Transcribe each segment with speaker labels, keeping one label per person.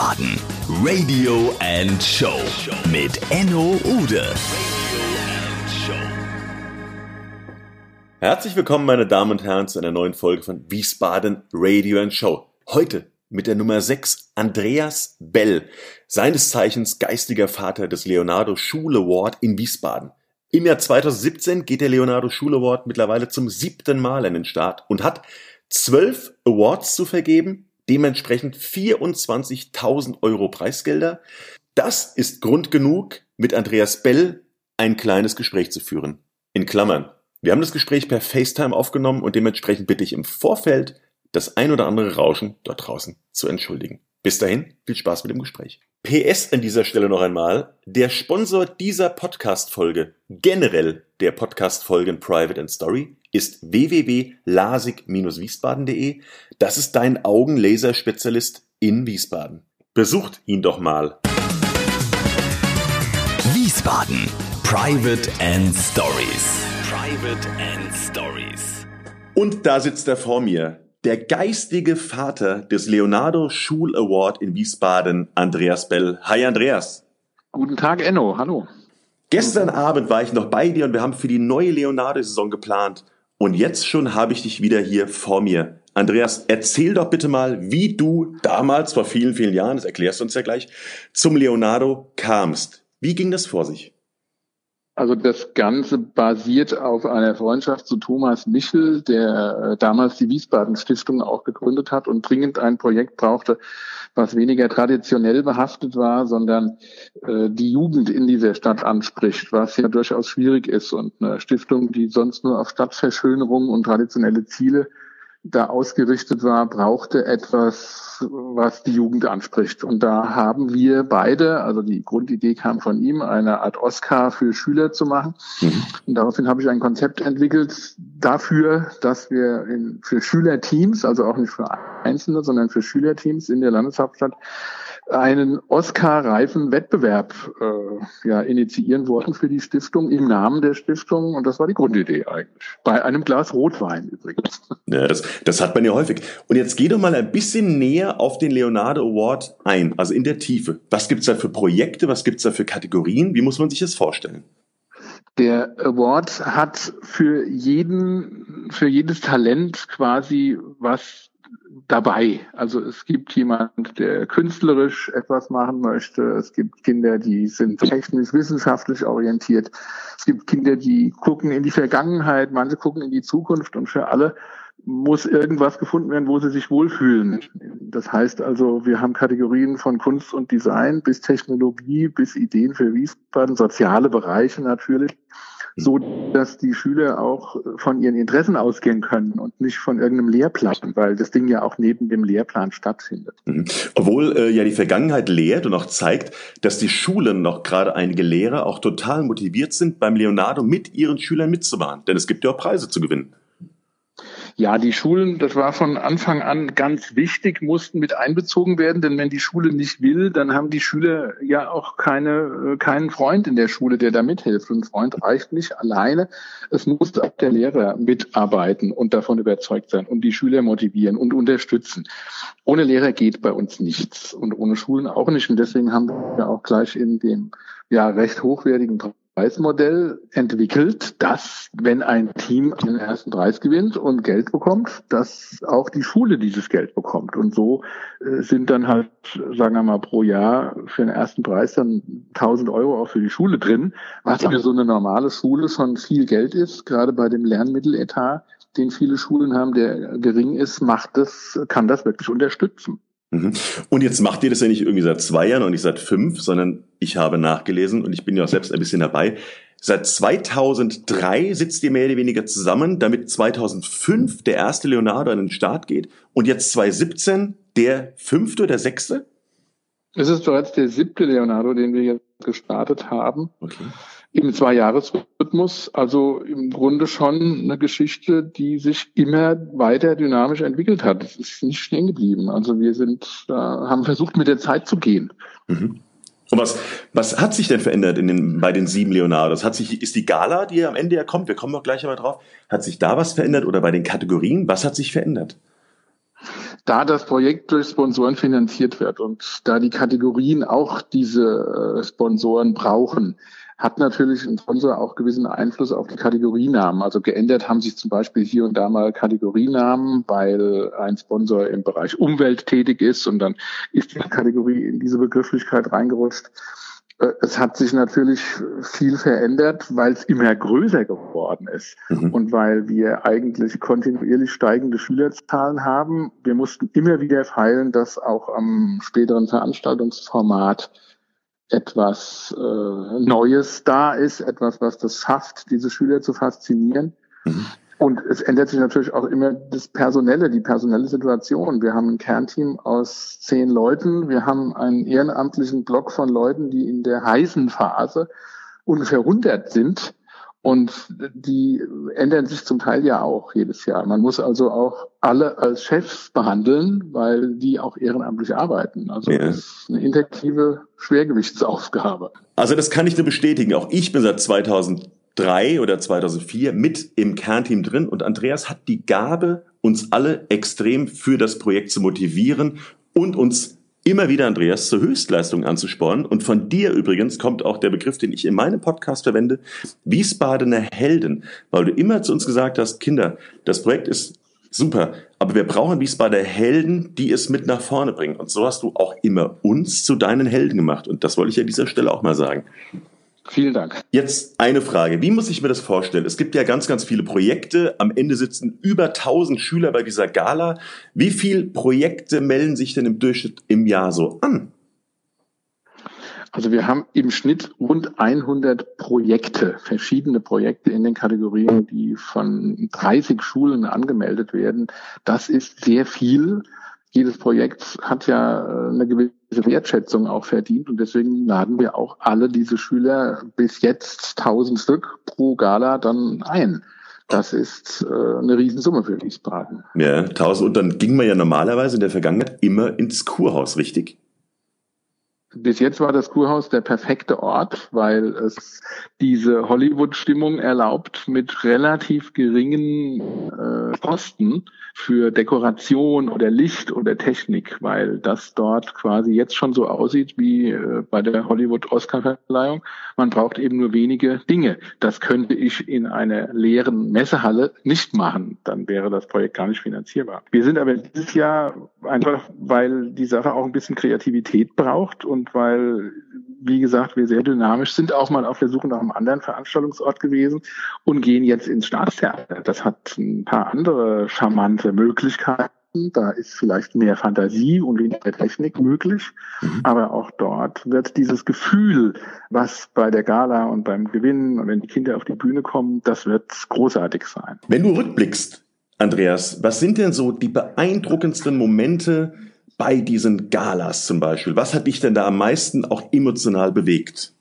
Speaker 1: Wiesbaden. Radio and Show mit Enno Ude.
Speaker 2: Herzlich willkommen, meine Damen und Herren, zu einer neuen Folge von Wiesbaden Radio and Show. Heute mit der Nummer 6 Andreas Bell, seines Zeichens geistiger Vater des Leonardo Schule Award in Wiesbaden. Im Jahr 2017 geht der Leonardo Schule Award mittlerweile zum siebten Mal in den Start und hat zwölf Awards zu vergeben, dementsprechend 24.000 Euro Preisgelder. Das ist Grund genug, mit Andreas Bell ein kleines Gespräch zu führen. In Klammern. Wir haben das Gespräch per FaceTime aufgenommen und dementsprechend bitte ich im Vorfeld das ein oder andere Rauschen dort draußen zu entschuldigen. Bis dahin, viel Spaß mit dem Gespräch. PS an dieser Stelle noch einmal, der Sponsor dieser Podcast-Folge, generell der Podcast-Folgen Private and Story, ist www.lasig-wiesbaden.de. Das ist dein Augenlaserspezialist in Wiesbaden. Besucht ihn doch mal.
Speaker 1: Wiesbaden. Private and Stories. Private and Stories.
Speaker 2: Und da sitzt er vor mir. Der geistige Vater des Leonardo Schul Award in Wiesbaden, Andreas Bell. Hi Andreas.
Speaker 3: Guten Tag, Enno. Hallo.
Speaker 2: Gestern Abend war ich noch bei dir und wir haben für die neue Leonardo-Saison geplant. Und jetzt schon habe ich dich wieder hier vor mir. Andreas, erzähl doch bitte mal, wie du damals, vor vielen, vielen Jahren, das erklärst du uns ja gleich, zum Leonardo kamst. Wie ging das vor sich?
Speaker 3: Also das Ganze basiert auf einer Freundschaft zu Thomas Michel, der äh, damals die Wiesbaden Stiftung auch gegründet hat und dringend ein Projekt brauchte, was weniger traditionell behaftet war, sondern äh, die Jugend in dieser Stadt anspricht, was ja durchaus schwierig ist. Und eine Stiftung, die sonst nur auf Stadtverschönerung und traditionelle Ziele da ausgerichtet war, brauchte etwas, was die Jugend anspricht. Und da haben wir beide, also die Grundidee kam von ihm, eine Art Oscar für Schüler zu machen. Mhm. Und daraufhin habe ich ein Konzept entwickelt dafür, dass wir in, für Schülerteams, also auch nicht für Einzelne, sondern für Schülerteams in der Landeshauptstadt einen Oscar-reifen Wettbewerb äh, ja, initiieren wollten für die Stiftung im Namen der Stiftung. Und das war die Grundidee eigentlich. Bei einem Glas Rotwein übrigens.
Speaker 2: Ja, das, das hat man ja häufig. Und jetzt geh doch mal ein bisschen näher auf den Leonardo Award ein, also in der Tiefe. Was gibt's da für Projekte, was gibt's da für Kategorien? Wie muss man sich das vorstellen?
Speaker 3: Der Award hat für jeden, für jedes Talent quasi was dabei. Also es gibt jemand, der künstlerisch etwas machen möchte. Es gibt Kinder, die sind technisch, wissenschaftlich orientiert. Es gibt Kinder, die gucken in die Vergangenheit. Manche gucken in die Zukunft und für alle muss irgendwas gefunden werden, wo sie sich wohlfühlen. Das heißt also, wir haben Kategorien von Kunst und Design bis Technologie, bis Ideen für Wiesbaden, soziale Bereiche natürlich so dass die Schüler auch von ihren Interessen ausgehen können und nicht von irgendeinem Lehrplan, weil das Ding ja auch neben dem Lehrplan stattfindet.
Speaker 2: Mhm. Obwohl äh, ja die Vergangenheit lehrt und auch zeigt, dass die Schulen noch gerade einige Lehrer auch total motiviert sind, beim Leonardo mit ihren Schülern mitzumachen. Denn es gibt ja auch Preise zu gewinnen.
Speaker 3: Ja, die Schulen, das war von Anfang an ganz wichtig, mussten mit einbezogen werden, denn wenn die Schule nicht will, dann haben die Schüler ja auch keine, äh, keinen Freund in der Schule, der da mithilft. Und ein Freund reicht nicht alleine. Es muss auch der Lehrer mitarbeiten und davon überzeugt sein und die Schüler motivieren und unterstützen. Ohne Lehrer geht bei uns nichts und ohne Schulen auch nicht. Und deswegen haben wir auch gleich in dem ja recht hochwertigen Preismodell entwickelt, dass wenn ein Team den ersten Preis gewinnt und Geld bekommt, dass auch die Schule dieses Geld bekommt. Und so äh, sind dann halt, sagen wir mal, pro Jahr für den ersten Preis dann 1000 Euro auch für die Schule drin, was für so eine normale Schule schon viel Geld ist, gerade bei dem Lernmitteletat, den viele Schulen haben, der gering ist, macht das, kann das wirklich unterstützen.
Speaker 2: Mhm. Und jetzt macht ihr das ja nicht irgendwie seit zwei Jahren und nicht seit fünf, sondern ich habe nachgelesen und ich bin ja auch selbst ein bisschen dabei. Seit 2003 sitzt ihr mehr oder weniger zusammen, damit 2005 der erste Leonardo an den Start geht und jetzt 2017 der fünfte oder sechste?
Speaker 3: Es ist bereits der siebte Leonardo, den wir jetzt gestartet haben. Okay im Zwei-Jahres-Rhythmus. Also im Grunde schon eine Geschichte, die sich immer weiter dynamisch entwickelt hat. Es ist nicht stehen geblieben. Also wir sind, äh, haben versucht, mit der Zeit zu gehen.
Speaker 2: Mhm. Und was, was hat sich denn verändert in den, bei den sieben Leonardos? Hat sich, ist die Gala, die am Ende ja kommt, wir kommen noch gleich einmal drauf, hat sich da was verändert oder bei den Kategorien? Was hat sich verändert?
Speaker 3: da das Projekt durch Sponsoren finanziert wird und da die Kategorien auch diese äh, Sponsoren brauchen, hat natürlich ein Sponsor auch gewissen Einfluss auf die Kategorienamen. Also geändert haben sich zum Beispiel hier und da mal Kategorienamen, weil ein Sponsor im Bereich Umwelt tätig ist und dann ist die Kategorie in diese Begrifflichkeit reingerutscht. Äh, es hat sich natürlich viel verändert, weil es immer größer geworden ist mhm. und weil wir eigentlich kontinuierlich steigende Schülerzahlen haben. Wir mussten immer wieder feilen, dass auch am späteren Veranstaltungsformat etwas äh, Neues da ist, etwas, was das schafft, diese Schüler zu faszinieren. Mhm. Und es ändert sich natürlich auch immer das Personelle, die personelle Situation. Wir haben ein Kernteam aus zehn Leuten. Wir haben einen ehrenamtlichen Block von Leuten, die in der heißen Phase ungefähr 100 sind. Und die ändern sich zum Teil ja auch jedes Jahr. Man muss also auch alle als Chefs behandeln, weil die auch ehrenamtlich arbeiten. Also ja. das ist eine intensive Schwergewichtsaufgabe.
Speaker 2: Also das kann ich nur bestätigen. Auch ich bin seit 2003 oder 2004 mit im Kernteam drin und Andreas hat die Gabe, uns alle extrem für das Projekt zu motivieren und uns immer wieder, Andreas, zur Höchstleistung anzuspornen. Und von dir übrigens kommt auch der Begriff, den ich in meinem Podcast verwende, Wiesbadener Helden, weil du immer zu uns gesagt hast, Kinder, das Projekt ist super, aber wir brauchen Wiesbadener Helden, die es mit nach vorne bringen. Und so hast du auch immer uns zu deinen Helden gemacht. Und das wollte ich an dieser Stelle auch mal sagen.
Speaker 3: Vielen Dank.
Speaker 2: Jetzt eine Frage. Wie muss ich mir das vorstellen? Es gibt ja ganz, ganz viele Projekte. Am Ende sitzen über 1000 Schüler bei dieser Gala. Wie viele Projekte melden sich denn im Durchschnitt im Jahr so an?
Speaker 3: Also wir haben im Schnitt rund 100 Projekte, verschiedene Projekte in den Kategorien, die von 30 Schulen angemeldet werden. Das ist sehr viel jedes Projekt hat ja äh, eine gewisse Wertschätzung auch verdient und deswegen laden wir auch alle diese Schüler bis jetzt 1000 Stück pro Gala dann ein. Das ist äh, eine Riesensumme für Wiesbaden.
Speaker 2: Ja, 1000 und dann ging man ja normalerweise in der Vergangenheit immer ins Kurhaus, richtig?
Speaker 3: Bis jetzt war das Kurhaus der perfekte Ort, weil es diese Hollywood-Stimmung erlaubt mit relativ geringen äh, Kosten für Dekoration oder Licht oder Technik, weil das dort quasi jetzt schon so aussieht wie äh, bei der Hollywood-Oscar-Verleihung. Man braucht eben nur wenige Dinge. Das könnte ich in einer leeren Messehalle nicht machen. Dann wäre das Projekt gar nicht finanzierbar. Wir sind aber dieses Jahr einfach, weil die Sache auch ein bisschen Kreativität braucht und und weil, wie gesagt, wir sehr dynamisch sind, auch mal auf der Suche nach einem anderen Veranstaltungsort gewesen und gehen jetzt ins Staatstheater. Das hat ein paar andere charmante Möglichkeiten. Da ist vielleicht mehr Fantasie und weniger Technik möglich. Mhm. Aber auch dort wird dieses Gefühl, was bei der Gala und beim Gewinnen und wenn die Kinder auf die Bühne kommen, das wird großartig sein.
Speaker 2: Wenn du rückblickst, Andreas, was sind denn so die beeindruckendsten Momente bei diesen Galas zum Beispiel? Was hat dich denn da am meisten auch emotional bewegt?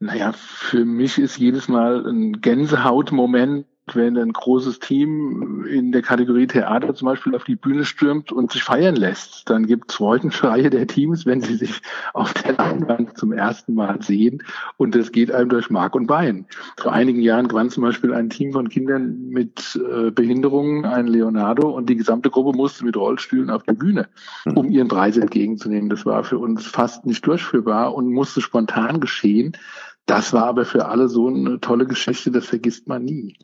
Speaker 3: Naja, für mich ist jedes Mal ein Gänsehautmoment, wenn ein großes Team in der Kategorie Theater zum Beispiel auf die Bühne stürmt und sich feiern lässt, dann gibt es Freudenschreie der Teams, wenn sie sich auf der Leinwand zum ersten Mal sehen und das geht einem durch Mark und Bein. Vor einigen Jahren gewann zum Beispiel ein Team von Kindern mit äh, Behinderungen ein Leonardo und die gesamte Gruppe musste mit Rollstühlen auf die Bühne, hm. um ihren Preis entgegenzunehmen. Das war für uns fast nicht durchführbar und musste spontan geschehen. Das war aber für alle so eine tolle Geschichte, das vergisst man nie.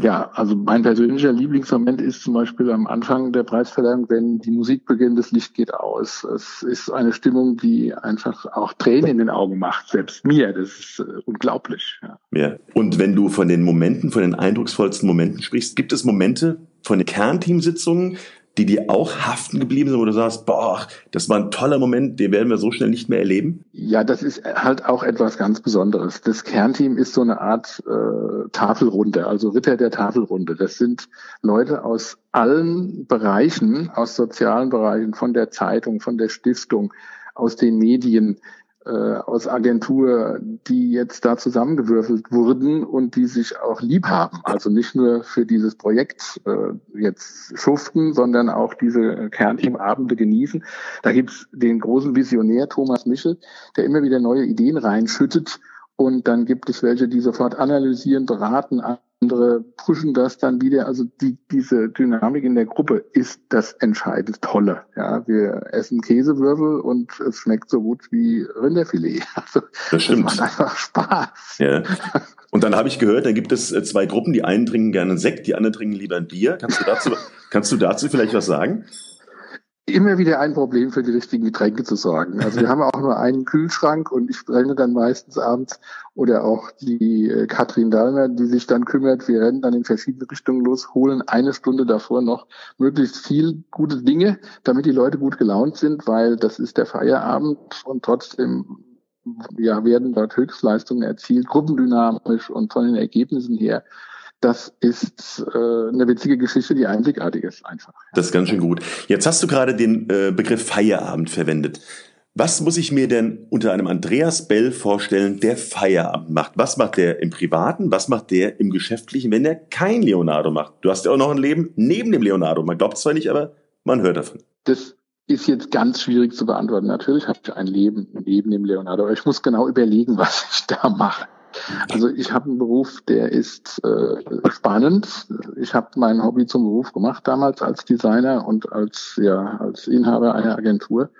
Speaker 3: Ja, also mein persönlicher Lieblingsmoment ist zum Beispiel am Anfang der Preisverleihung, wenn die Musik beginnt, das Licht geht aus. Es ist eine Stimmung, die einfach auch Tränen in den Augen macht, selbst mir. Das ist äh, unglaublich.
Speaker 2: Ja. ja. Und wenn du von den Momenten, von den eindrucksvollsten Momenten sprichst, gibt es Momente von den Kernteamsitzungen, die dir auch haften geblieben sind, wo du sagst, boah, das war ein toller Moment, den werden wir so schnell nicht mehr erleben?
Speaker 3: Ja, das ist halt auch etwas ganz Besonderes. Das Kernteam ist so eine Art äh, Tafelrunde, also Ritter der Tafelrunde. Das sind Leute aus allen Bereichen, aus sozialen Bereichen, von der Zeitung, von der Stiftung, aus den Medien, aus Agentur, die jetzt da zusammengewürfelt wurden und die sich auch lieb haben. Also nicht nur für dieses Projekt äh, jetzt schuften, sondern auch diese Kernteamabende genießen. Da gibt's den großen Visionär Thomas Michel, der immer wieder neue Ideen reinschüttet. Und dann gibt es welche, die sofort analysieren, beraten, andere pushen das dann wieder. Also die, diese Dynamik in der Gruppe ist das entscheidend Tolle. Ja, wir essen Käsewürfel und es schmeckt so gut wie Rinderfilet. Also
Speaker 2: das stimmt.
Speaker 3: Das macht einfach Spaß.
Speaker 2: Ja. Und dann habe ich gehört, da gibt es äh, zwei Gruppen. Die einen trinken gerne Sekt, die anderen trinken lieber ein Bier. Kannst du dazu, kannst du dazu vielleicht was sagen?
Speaker 3: Immer wieder ein Problem für die richtigen Getränke zu sorgen. Also wir haben auch nur einen Kühlschrank und ich renne dann meistens abends oder auch die äh, Katrin Dallner, die sich dann kümmert. Wir rennen dann in verschiedene Richtungen los, holen eine Stunde davor noch möglichst viel gute Dinge, damit die Leute gut gelaunt sind, weil das ist der Feierabend und trotzdem ja, werden dort Höchstleistungen erzielt, gruppendynamisch und von den Ergebnissen her das ist äh, eine witzige Geschichte, die einzigartig ist einfach.
Speaker 2: Das ist ganz schön gut. Jetzt hast du gerade den äh, Begriff Feierabend verwendet. Was muss ich mir denn unter einem Andreas Bell vorstellen, der Feierabend macht? Was macht der im Privaten? Was macht der im Geschäftlichen, wenn er kein Leonardo macht? Du hast ja auch noch ein Leben neben dem Leonardo. Man glaubt zwar nicht, aber man hört davon.
Speaker 3: Das ist jetzt ganz schwierig zu beantworten. Natürlich habe ich ein Leben neben dem Leonardo. Aber ich muss genau überlegen, was ich da mache. Also ich habe einen Beruf, der ist äh, spannend. Ich habe mein Hobby zum Beruf gemacht damals als Designer und als ja als Inhaber einer Agentur.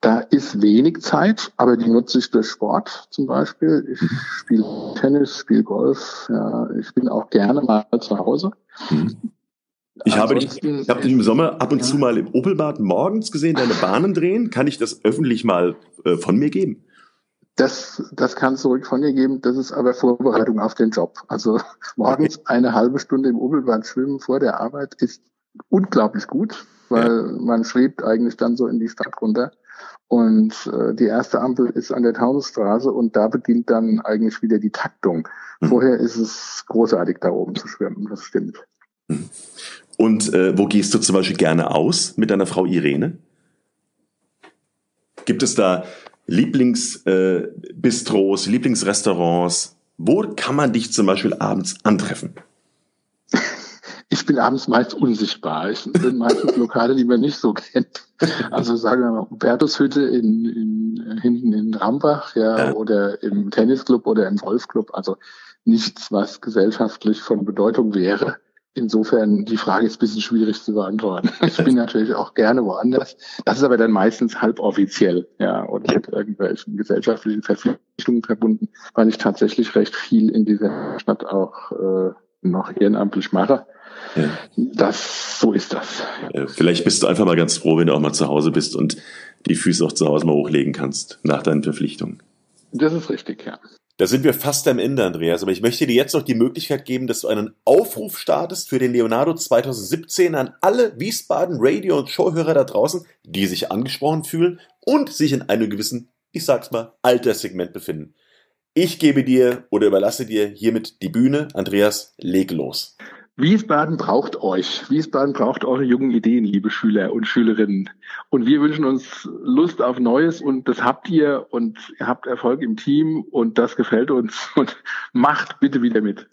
Speaker 3: Da ist wenig Zeit, aber die nutze ich durch Sport zum Beispiel. Ich spiele Tennis, spiele Golf. Ja, ich bin auch gerne mal zu Hause.
Speaker 2: Ich habe, dich, ich habe dich im Sommer ab und ja. zu mal im Opelbad morgens gesehen, deine Bahnen drehen. Kann ich das öffentlich mal äh, von mir geben?
Speaker 3: Das, das kann zurück von dir geben. Das ist aber Vorbereitung auf den Job. Also morgens eine halbe Stunde im Obelbad schwimmen vor der Arbeit ist unglaublich gut, weil ja. man schwebt eigentlich dann so in die Stadt runter. Und äh, die erste Ampel ist an der Taunusstraße und da beginnt dann eigentlich wieder die Taktung. Mhm. Vorher ist es großartig, da oben zu schwimmen, das stimmt.
Speaker 2: Mhm. Und äh, wo gehst du zum Beispiel gerne aus mit deiner Frau Irene? Gibt es da Lieblingsbistros, äh, Lieblingsrestaurants? Wo kann man dich zum Beispiel abends antreffen?
Speaker 3: Ich bin abends meist unsichtbar. Ich bin meistens Lokale, die man nicht so kennt. Also sagen wir mal, Hubertushütte in, in, hinten in Rambach, ja, ja, oder im Tennisclub oder im Golfclub. Also nichts, was gesellschaftlich von Bedeutung wäre. Insofern, die Frage ist ein bisschen schwierig zu beantworten. Ich bin natürlich auch gerne woanders. Das ist aber dann meistens halboffiziell, ja, oder mit irgendwelchen gesellschaftlichen Verpflichtungen verbunden, weil ich tatsächlich recht viel in dieser Stadt auch äh, noch ehrenamtlich mache. Ja. Das, so ist das.
Speaker 2: Ja, vielleicht bist du einfach mal ganz froh, wenn du auch mal zu Hause bist und die Füße auch zu Hause mal hochlegen kannst nach deinen Verpflichtungen.
Speaker 3: Das ist richtig, ja.
Speaker 2: Da sind wir fast am Ende, Andreas, aber ich möchte dir jetzt noch die Möglichkeit geben, dass du einen Aufruf startest für den Leonardo 2017 an alle Wiesbaden Radio- und Showhörer da draußen, die sich angesprochen fühlen und sich in einem gewissen, ich sag's mal, Alterssegment befinden. Ich gebe dir oder überlasse dir hiermit die Bühne. Andreas, leg los.
Speaker 3: Wiesbaden braucht euch. Wiesbaden braucht eure jungen Ideen, liebe Schüler und Schülerinnen. Und wir wünschen uns Lust auf Neues und das habt ihr und ihr habt Erfolg im Team und das gefällt uns und macht bitte wieder mit.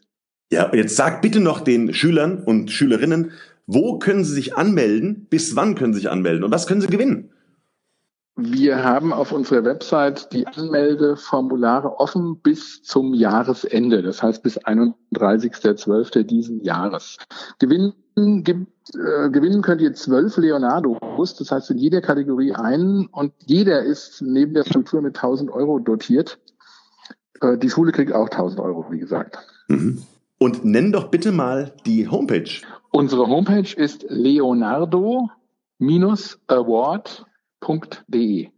Speaker 2: Ja, jetzt sagt bitte noch den Schülern und Schülerinnen, wo können sie sich anmelden, bis wann können sie sich anmelden und was können sie gewinnen?
Speaker 3: Wir haben auf unserer Website die Anmeldeformulare offen bis zum Jahresende, das heißt bis 31.12. diesen Jahres. Gewinnen, gibt, äh, gewinnen könnt ihr zwölf Leonardos, das heißt in jeder Kategorie einen und jeder ist neben der Struktur mit 1000 Euro dotiert. Äh, die Schule kriegt auch 1000 Euro, wie gesagt.
Speaker 2: Mhm. Und nenn doch bitte mal die Homepage.
Speaker 3: Unsere Homepage ist leonardo-award www.ftf.de.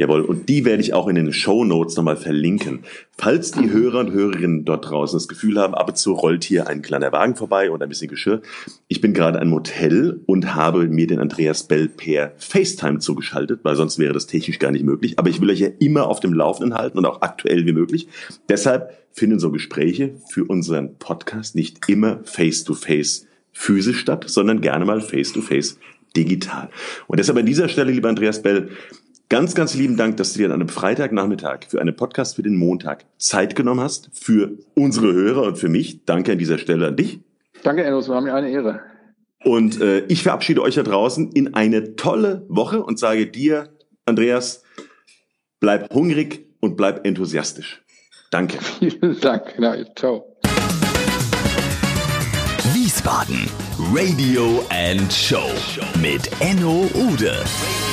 Speaker 2: Jawohl, und die werde ich auch in den Show Notes nochmal verlinken. Falls die Hörer und Hörerinnen dort draußen das Gefühl haben, ab und zu rollt hier ein kleiner Wagen vorbei oder ein bisschen Geschirr. Ich bin gerade im Hotel und habe mir den Andreas Bell per FaceTime zugeschaltet, weil sonst wäre das technisch gar nicht möglich. Aber ich will euch ja immer auf dem Laufenden halten und auch aktuell wie möglich. Deshalb finden so Gespräche für unseren Podcast nicht immer face-to-face -face physisch statt, sondern gerne mal face-to-face -face digital. Und deshalb an dieser Stelle, lieber Andreas Bell, ganz, ganz lieben Dank, dass du dir an einem Freitagnachmittag für einen Podcast für den Montag Zeit genommen hast, für unsere Hörer und für mich. Danke an dieser Stelle an dich.
Speaker 3: Danke, Enos, war mir eine Ehre.
Speaker 2: Und äh, ich verabschiede euch da draußen in eine tolle Woche und sage dir, Andreas, bleib hungrig und bleib enthusiastisch. Danke.
Speaker 3: Vielen Dank. Na, ciao.
Speaker 1: Wiesbaden. Radio and Show mit Enno Ude.